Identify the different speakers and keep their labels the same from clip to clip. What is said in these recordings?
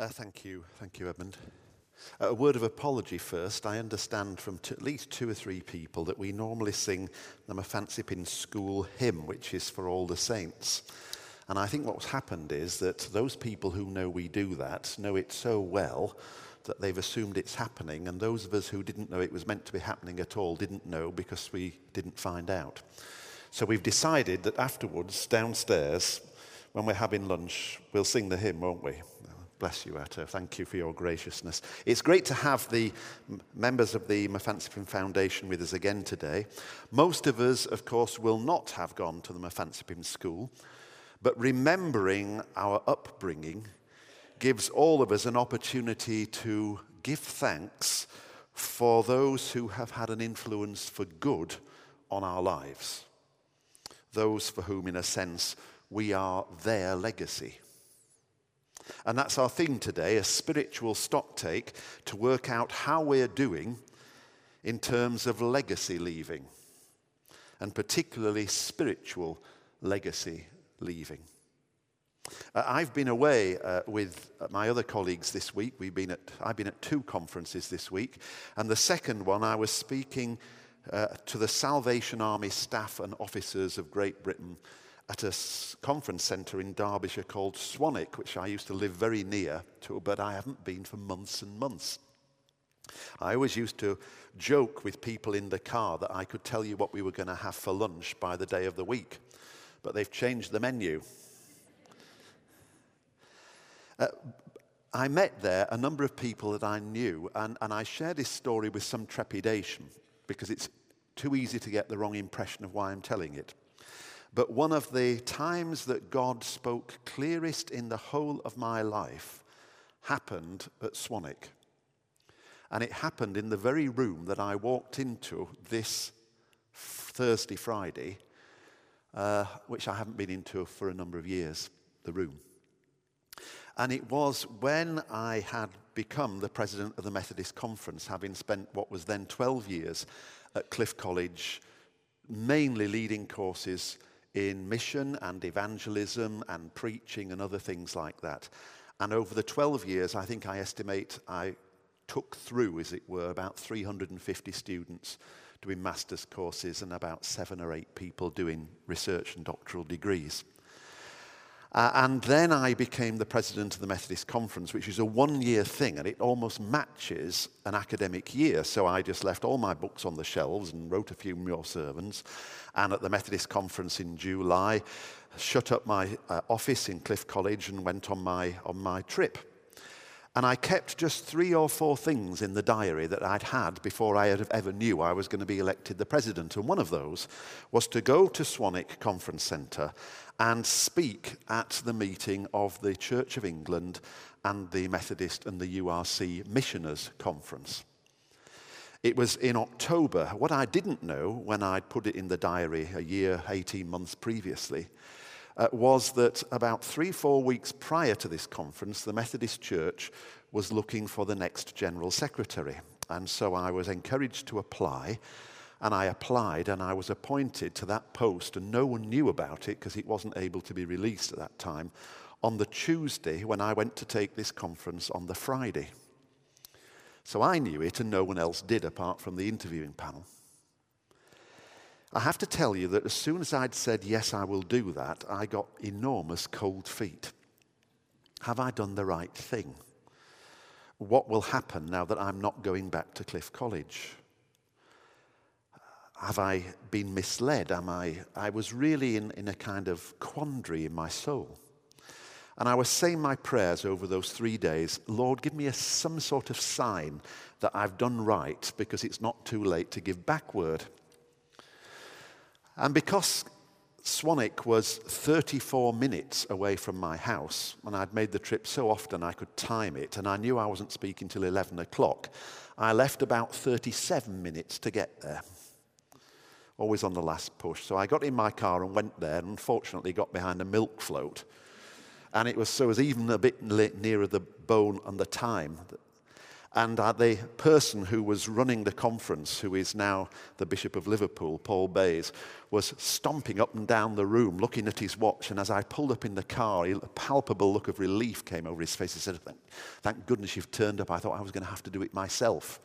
Speaker 1: Uh, thank you. Thank you, Edmund. Uh, a word of apology first. I understand from t- at least two or three people that we normally sing the Mephansipin School hymn, which is for all the saints. And I think what's happened is that those people who know we do that know it so well that they've assumed it's happening, and those of us who didn't know it was meant to be happening at all didn't know because we didn't find out. So we've decided that afterwards, downstairs, when we're having lunch, we'll sing the hymn, won't we? Bless you, Atto. Thank you for your graciousness. It's great to have the members of the Mephansipin Foundation with us again today. Most of us, of course, will not have gone to the Mephansipin School, but remembering our upbringing gives all of us an opportunity to give thanks for those who have had an influence for good on our lives. Those for whom, in a sense, we are their legacy. And that's our theme today a spiritual stocktake to work out how we're doing in terms of legacy leaving, and particularly spiritual legacy leaving. Uh, I've been away uh, with my other colleagues this week. We've been at, I've been at two conferences this week. And the second one, I was speaking uh, to the Salvation Army staff and officers of Great Britain at a conference centre in Derbyshire called Swanwick, which I used to live very near to, but I haven't been for months and months. I always used to joke with people in the car that I could tell you what we were going to have for lunch by the day of the week, but they've changed the menu. Uh, I met there a number of people that I knew, and, and I share this story with some trepidation because it's too easy to get the wrong impression of why I'm telling it. But one of the times that God spoke clearest in the whole of my life happened at Swanwick. And it happened in the very room that I walked into this Thursday, Friday, uh, which I haven't been into for a number of years, the room. And it was when I had become the president of the Methodist Conference, having spent what was then 12 years at Cliff College, mainly leading courses in mission and evangelism and preaching and other things like that. And over the 12 years, I think I estimate I took through, as it were, about 350 students doing master's courses and about seven or eight people doing research and doctoral degrees. Uh, and then I became the president of the Methodist Conference, which is a one year thing, and it almost matches an academic year. So I just left all my books on the shelves and wrote a few more sermons. And at the Methodist Conference in July, shut up my uh, office in Cliff College and went on my, on my trip. And I kept just three or four things in the diary that I'd had before I ever knew I was going to be elected the president. And one of those was to go to Swanwick Conference Centre and speak at the meeting of the Church of England and the Methodist and the URC Missioners Conference. It was in October. What I didn't know when I'd put it in the diary a year, 18 months previously, uh, was that about three, four weeks prior to this conference, the Methodist Church was looking for the next General Secretary. And so I was encouraged to apply, and I applied and I was appointed to that post, and no one knew about it because it wasn't able to be released at that time, on the Tuesday when I went to take this conference on the Friday. So I knew it, and no one else did apart from the interviewing panel. I have to tell you that as soon as I'd said, Yes, I will do that, I got enormous cold feet. Have I done the right thing? What will happen now that I'm not going back to Cliff College? Have I been misled? Am I? I was really in, in a kind of quandary in my soul. And I was saying my prayers over those three days Lord, give me a, some sort of sign that I've done right because it's not too late to give back word. And because Swanwick was 34 minutes away from my house, and I'd made the trip so often I could time it, and I knew I wasn't speaking till 11 o'clock, I left about 37 minutes to get there. Always on the last push. So I got in my car and went there, and unfortunately got behind a milk float. And it was so it was even a bit nearer the bone and the time. And the person who was running the conference, who is now the Bishop of Liverpool, Paul Bayes, was stomping up and down the room looking at his watch. And as I pulled up in the car, a palpable look of relief came over his face. He said, thank, thank goodness you've turned up. I thought I was going to have to do it myself.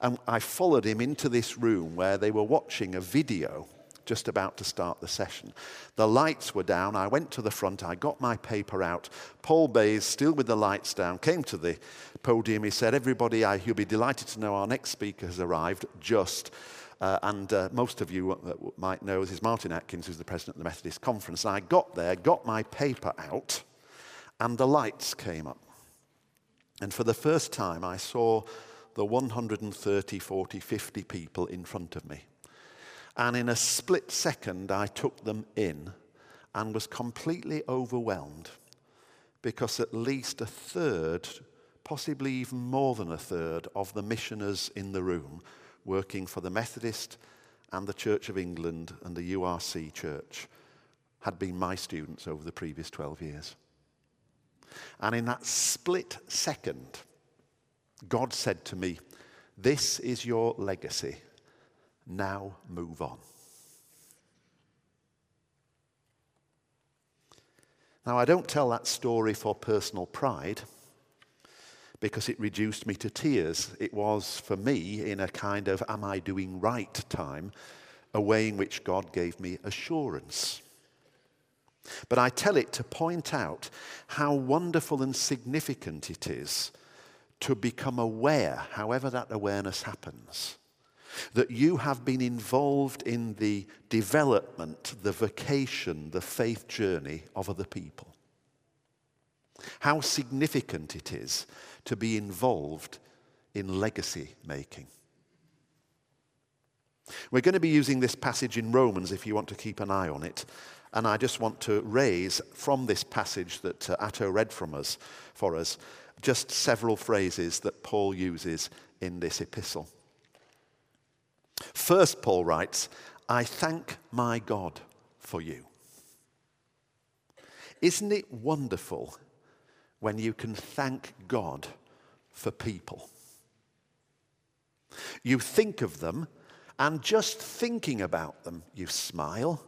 Speaker 1: And I followed him into this room where they were watching a video just about to start the session. The lights were down. I went to the front. I got my paper out. Paul Bayes, still with the lights down, came to the podium. He said, Everybody, I, you'll be delighted to know our next speaker has arrived just. Uh, and uh, most of you uh, might know this is Martin Atkins, who's the president of the Methodist Conference. And I got there, got my paper out, and the lights came up. And for the first time, I saw the 130, 40, 50 people in front of me. And in a split second, I took them in and was completely overwhelmed because at least a third, possibly even more than a third, of the missioners in the room working for the Methodist and the Church of England and the URC Church had been my students over the previous 12 years. And in that split second, God said to me, This is your legacy. Now move on. Now, I don't tell that story for personal pride because it reduced me to tears. It was, for me, in a kind of am I doing right time, a way in which God gave me assurance. But I tell it to point out how wonderful and significant it is to become aware, however that awareness happens, that you have been involved in the development, the vocation, the faith journey of other people. How significant it is to be involved in legacy making. We're going to be using this passage in Romans if you want to keep an eye on it. And I just want to raise from this passage that uh, Atto read from us for us just several phrases that Paul uses in this epistle. First, Paul writes, I thank my God for you. Isn't it wonderful when you can thank God for people? You think of them, and just thinking about them, you smile.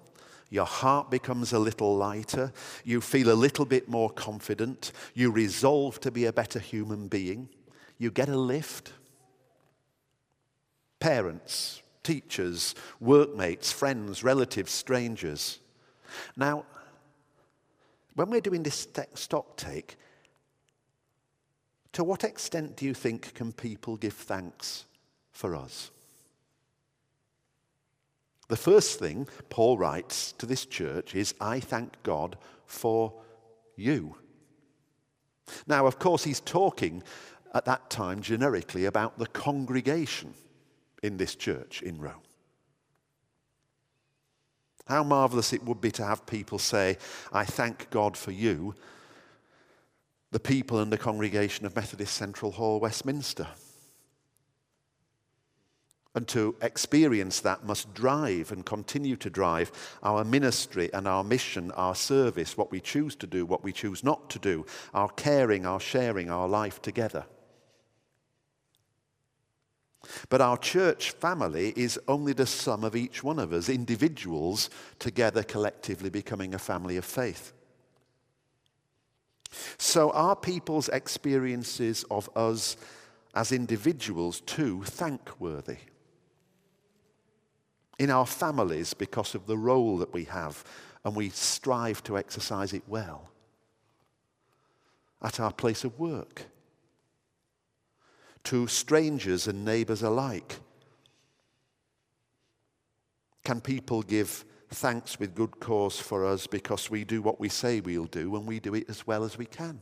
Speaker 1: Your heart becomes a little lighter. You feel a little bit more confident. You resolve to be a better human being. You get a lift parents, teachers, workmates, friends, relatives, strangers. Now, when we're doing this stock take, to what extent do you think can people give thanks for us? The first thing Paul writes to this church is, I thank God for you. Now, of course, he's talking at that time generically about the congregation in this church in Rome. How marvelous it would be to have people say, I thank God for you, the people and the congregation of Methodist Central Hall, Westminster. And to experience that must drive and continue to drive our ministry and our mission, our service, what we choose to do, what we choose not to do, our caring, our sharing, our life together. But our church family is only the sum of each one of us, individuals together collectively becoming a family of faith. So are people's experiences of us as individuals too thankworthy? In our families, because of the role that we have, and we strive to exercise it well. At our place of work to strangers and neighbors alike? Can people give thanks with good cause for us because we do what we say we'll do and we do it as well as we can?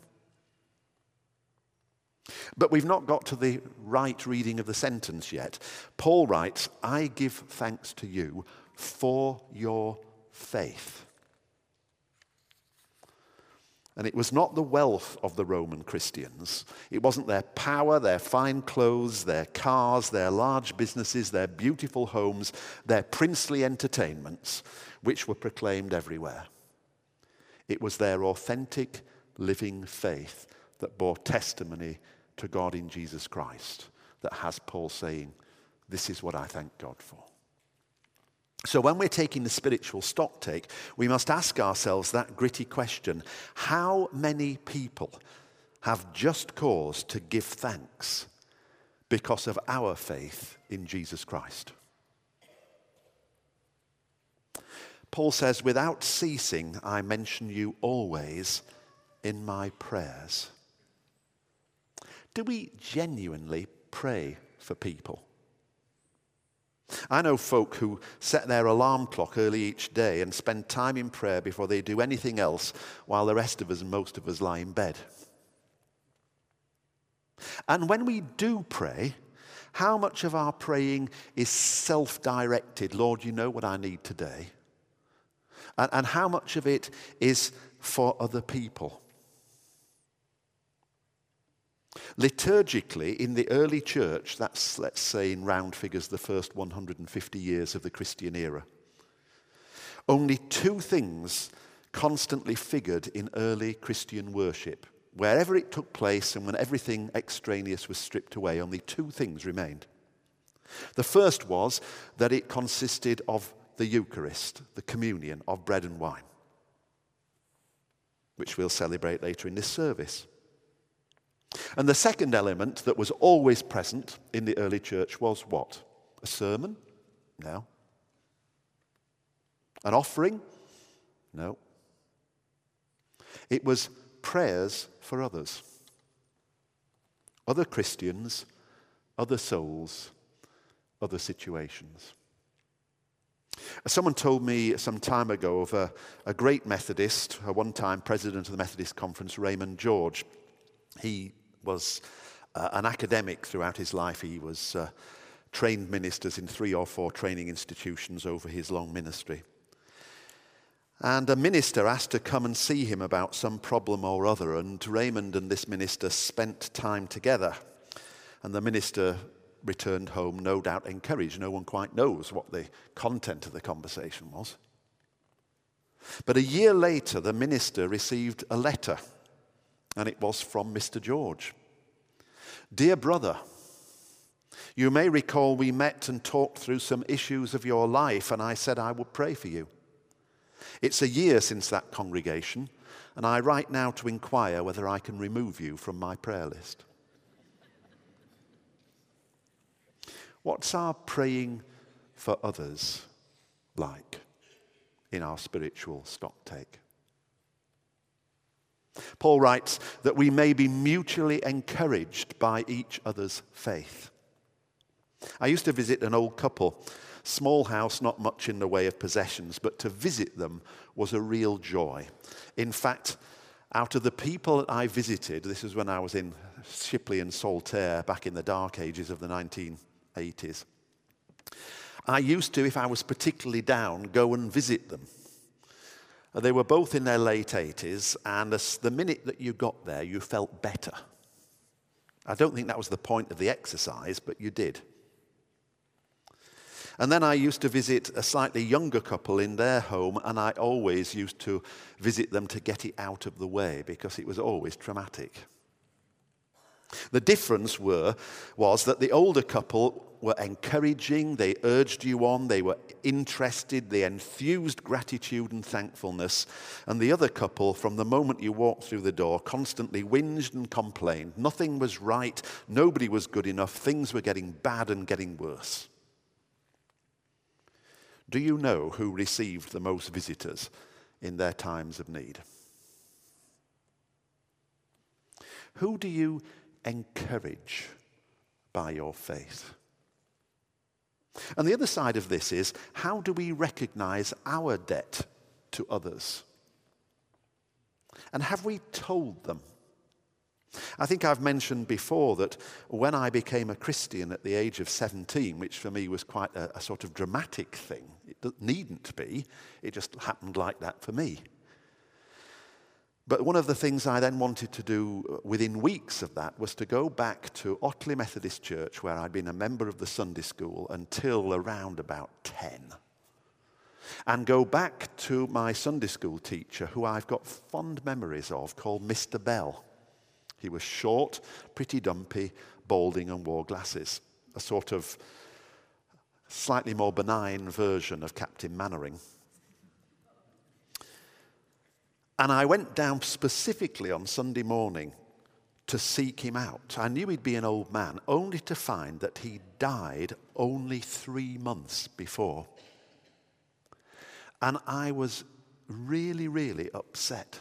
Speaker 1: But we've not got to the right reading of the sentence yet. Paul writes, I give thanks to you for your faith. And it was not the wealth of the Roman Christians. It wasn't their power, their fine clothes, their cars, their large businesses, their beautiful homes, their princely entertainments, which were proclaimed everywhere. It was their authentic, living faith that bore testimony to God in Jesus Christ that has Paul saying, This is what I thank God for. So, when we're taking the spiritual stock take, we must ask ourselves that gritty question How many people have just cause to give thanks because of our faith in Jesus Christ? Paul says, Without ceasing, I mention you always in my prayers. Do we genuinely pray for people? I know folk who set their alarm clock early each day and spend time in prayer before they do anything else, while the rest of us, most of us, lie in bed. And when we do pray, how much of our praying is self directed? Lord, you know what I need today. And, and how much of it is for other people? Liturgically, in the early church, that's, let's say, in round figures, the first 150 years of the Christian era, only two things constantly figured in early Christian worship. Wherever it took place and when everything extraneous was stripped away, only two things remained. The first was that it consisted of the Eucharist, the communion of bread and wine, which we'll celebrate later in this service. And the second element that was always present in the early church was what? A sermon? No. An offering? No. It was prayers for others. Other Christians, other souls, other situations. Someone told me some time ago of a, a great Methodist, a one time president of the Methodist Conference, Raymond George. He was uh, an academic throughout his life. He was uh, trained ministers in three or four training institutions over his long ministry. And a minister asked to come and see him about some problem or other, and Raymond and this minister spent time together. And the minister returned home, no doubt encouraged. No one quite knows what the content of the conversation was. But a year later, the minister received a letter, and it was from Mr. George. Dear brother, you may recall we met and talked through some issues of your life, and I said I would pray for you. It's a year since that congregation, and I write now to inquire whether I can remove you from my prayer list. What's our praying for others like in our spiritual stocktake? Paul writes that we may be mutually encouraged by each other's faith. I used to visit an old couple, small house, not much in the way of possessions, but to visit them was a real joy. In fact, out of the people that I visited, this was when I was in Shipley and Saltaire back in the dark ages of the 1980s. I used to, if I was particularly down, go and visit them. They were both in their late 80s, and the minute that you got there, you felt better. I don't think that was the point of the exercise, but you did. And then I used to visit a slightly younger couple in their home, and I always used to visit them to get it out of the way because it was always traumatic. The difference were, was that the older couple were encouraging, they urged you on, they were interested, they enthused gratitude and thankfulness. And the other couple, from the moment you walked through the door, constantly whinged and complained. Nothing was right, nobody was good enough, things were getting bad and getting worse. Do you know who received the most visitors in their times of need? Who do you encourage by your faith. And the other side of this is how do we recognize our debt to others? And have we told them? I think I've mentioned before that when I became a Christian at the age of 17, which for me was quite a, a sort of dramatic thing, it needn't be, it just happened like that for me. But one of the things I then wanted to do uh, within weeks of that was to go back to Otley Methodist Church, where I'd been a member of the Sunday school until around about 10. And go back to my Sunday school teacher, who I've got fond memories of, called Mr. Bell. He was short, pretty dumpy, balding, and wore glasses. A sort of slightly more benign version of Captain Mainwaring. And I went down specifically on Sunday morning to seek him out. I knew he'd be an old man, only to find that he died only three months before. And I was really, really upset.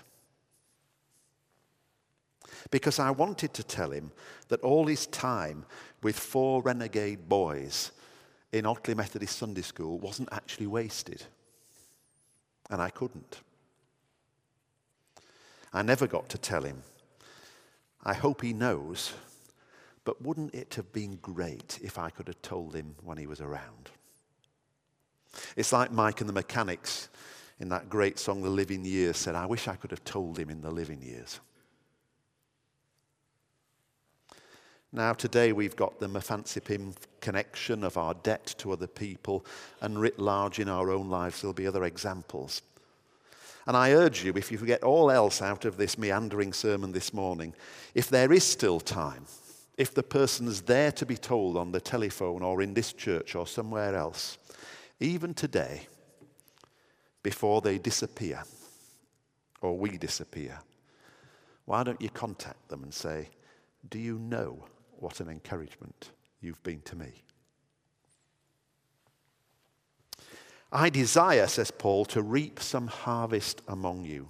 Speaker 1: Because I wanted to tell him that all his time with four renegade boys in Otley Methodist Sunday School wasn't actually wasted. And I couldn't. I never got to tell him. I hope he knows, but wouldn't it have been great if I could have told him when he was around? It's like Mike and the Mechanics in that great song, The Living Years, said, I wish I could have told him in the living years. Now, today we've got the Mephansipim connection of our debt to other people, and writ large in our own lives, there'll be other examples. And I urge you, if you forget all else out of this meandering sermon this morning, if there is still time, if the person is there to be told on the telephone or in this church or somewhere else, even today, before they disappear or we disappear, why don't you contact them and say, Do you know what an encouragement you've been to me? I desire, says Paul, to reap some harvest among you.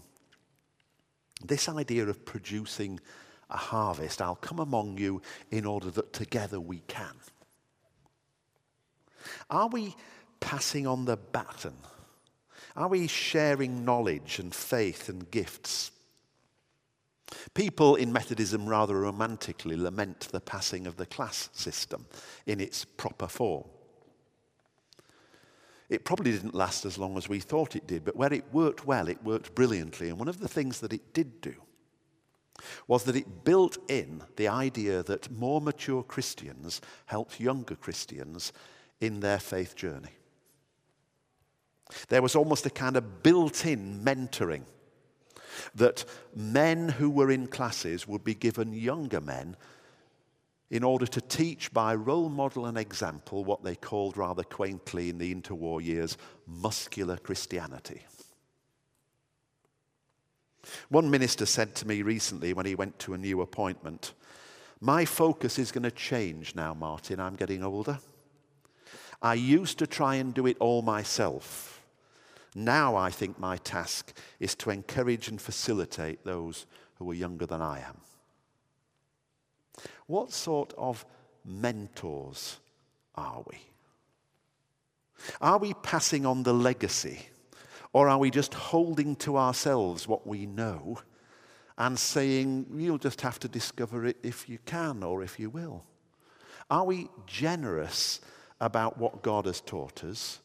Speaker 1: This idea of producing a harvest, I'll come among you in order that together we can. Are we passing on the baton? Are we sharing knowledge and faith and gifts? People in Methodism rather romantically lament the passing of the class system in its proper form. It probably didn't last as long as we thought it did, but where it worked well, it worked brilliantly. And one of the things that it did do was that it built in the idea that more mature Christians helped younger Christians in their faith journey. There was almost a kind of built in mentoring that men who were in classes would be given younger men in order to teach by role model and example what they called rather quaintly in the interwar years muscular Christianity. One minister said to me recently when he went to a new appointment, My focus is going to change now, Martin. I'm getting older. I used to try and do it all myself. Now I think my task is to encourage and facilitate those who are younger than I am. What sort of mentors are we? Are we passing on the legacy? Or are we just holding to ourselves what we know and saying, you'll just have to discover it if you can or if you will? Are we generous about what God has taught us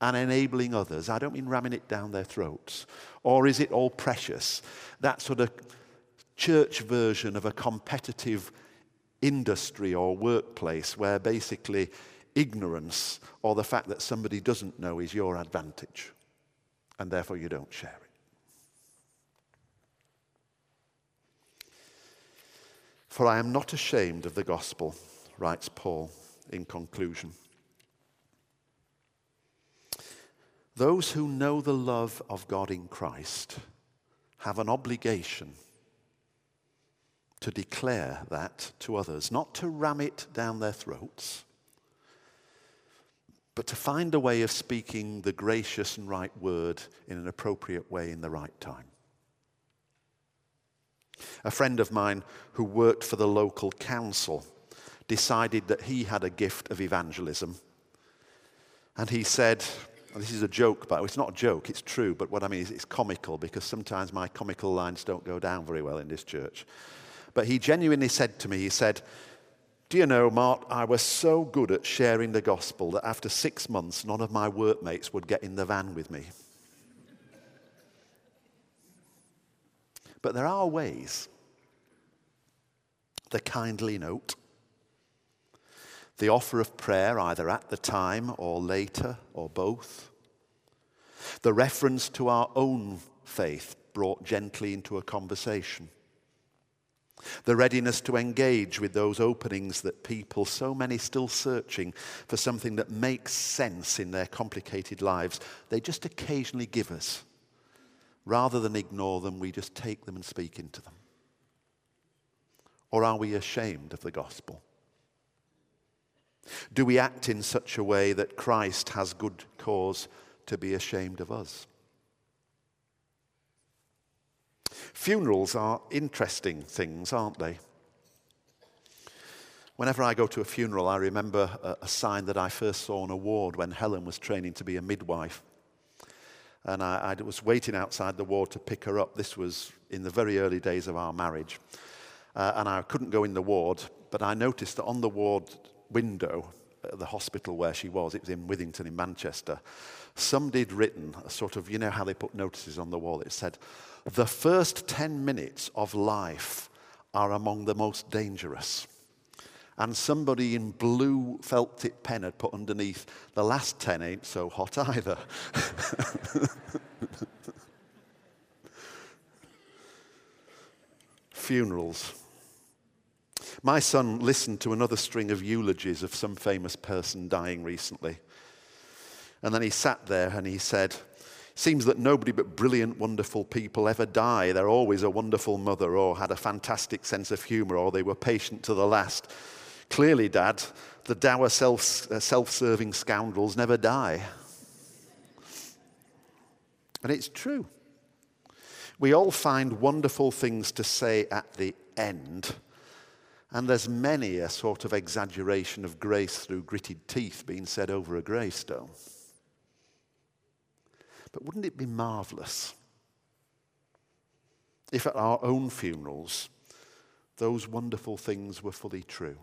Speaker 1: and enabling others? I don't mean ramming it down their throats. Or is it all precious? That sort of church version of a competitive industry or workplace where basically ignorance or the fact that somebody doesn't know is your advantage and therefore you don't share it. For I am not ashamed of the gospel, writes Paul in conclusion. Those who know the love of God in Christ have an obligation to declare that to others, not to ram it down their throats, but to find a way of speaking the gracious and right word in an appropriate way in the right time. A friend of mine who worked for the local council decided that he had a gift of evangelism. And he said, this is a joke, but it's not a joke, it's true, but what I mean is it's comical because sometimes my comical lines don't go down very well in this church. But he genuinely said to me, he said, Do you know, Mark, I was so good at sharing the gospel that after six months, none of my workmates would get in the van with me. But there are ways. The kindly note, the offer of prayer either at the time or later or both, the reference to our own faith brought gently into a conversation The readiness to engage with those openings that people, so many still searching for something that makes sense in their complicated lives, they just occasionally give us. Rather than ignore them, we just take them and speak into them. Or are we ashamed of the gospel? Do we act in such a way that Christ has good cause to be ashamed of us? Funerals are interesting things, aren't they? Whenever I go to a funeral, I remember a, sign that I first saw on a ward when Helen was training to be a midwife. And I, I was waiting outside the ward to pick her up. This was in the very early days of our marriage. Uh, and I couldn't go in the ward, but I noticed that on the ward window at the hospital where she was, it was in Withington in Manchester, somebody had written a sort of, you know how they put notices on the wall? It said, the first 10 minutes of life are among the most dangerous. And somebody in blue felt tip pen had put underneath, the last 10 ain't so hot either. Funerals. My son listened to another string of eulogies of some famous person dying recently. And then he sat there and he said, Seems that nobody but brilliant, wonderful people ever die. They're always a wonderful mother, or had a fantastic sense of humor, or they were patient to the last. Clearly, Dad, the dour self uh, serving scoundrels never die. And it's true. We all find wonderful things to say at the end. And there's many a sort of exaggeration of grace through gritted teeth being said over a gravestone. But wouldn't it be marvelous if at our own funerals those wonderful things were fully true?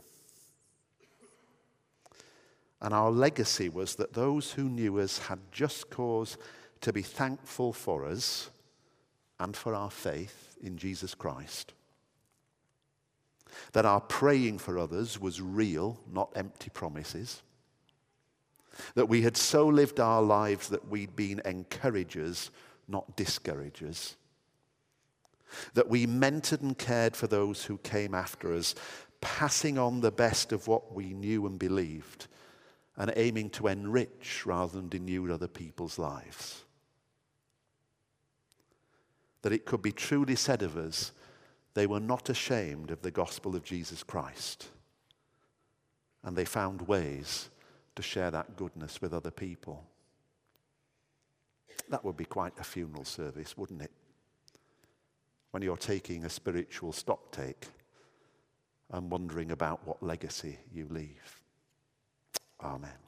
Speaker 1: And our legacy was that those who knew us had just cause to be thankful for us and for our faith in Jesus Christ. That our praying for others was real, not empty promises. That we had so lived our lives that we'd been encouragers, not discouragers. That we mentored and cared for those who came after us, passing on the best of what we knew and believed, and aiming to enrich rather than denude other people's lives. That it could be truly said of us, they were not ashamed of the gospel of Jesus Christ, and they found ways to share that goodness with other people. That would be quite a funeral service, wouldn't it? When you're taking a spiritual stock take and wondering about what legacy you leave. Amen.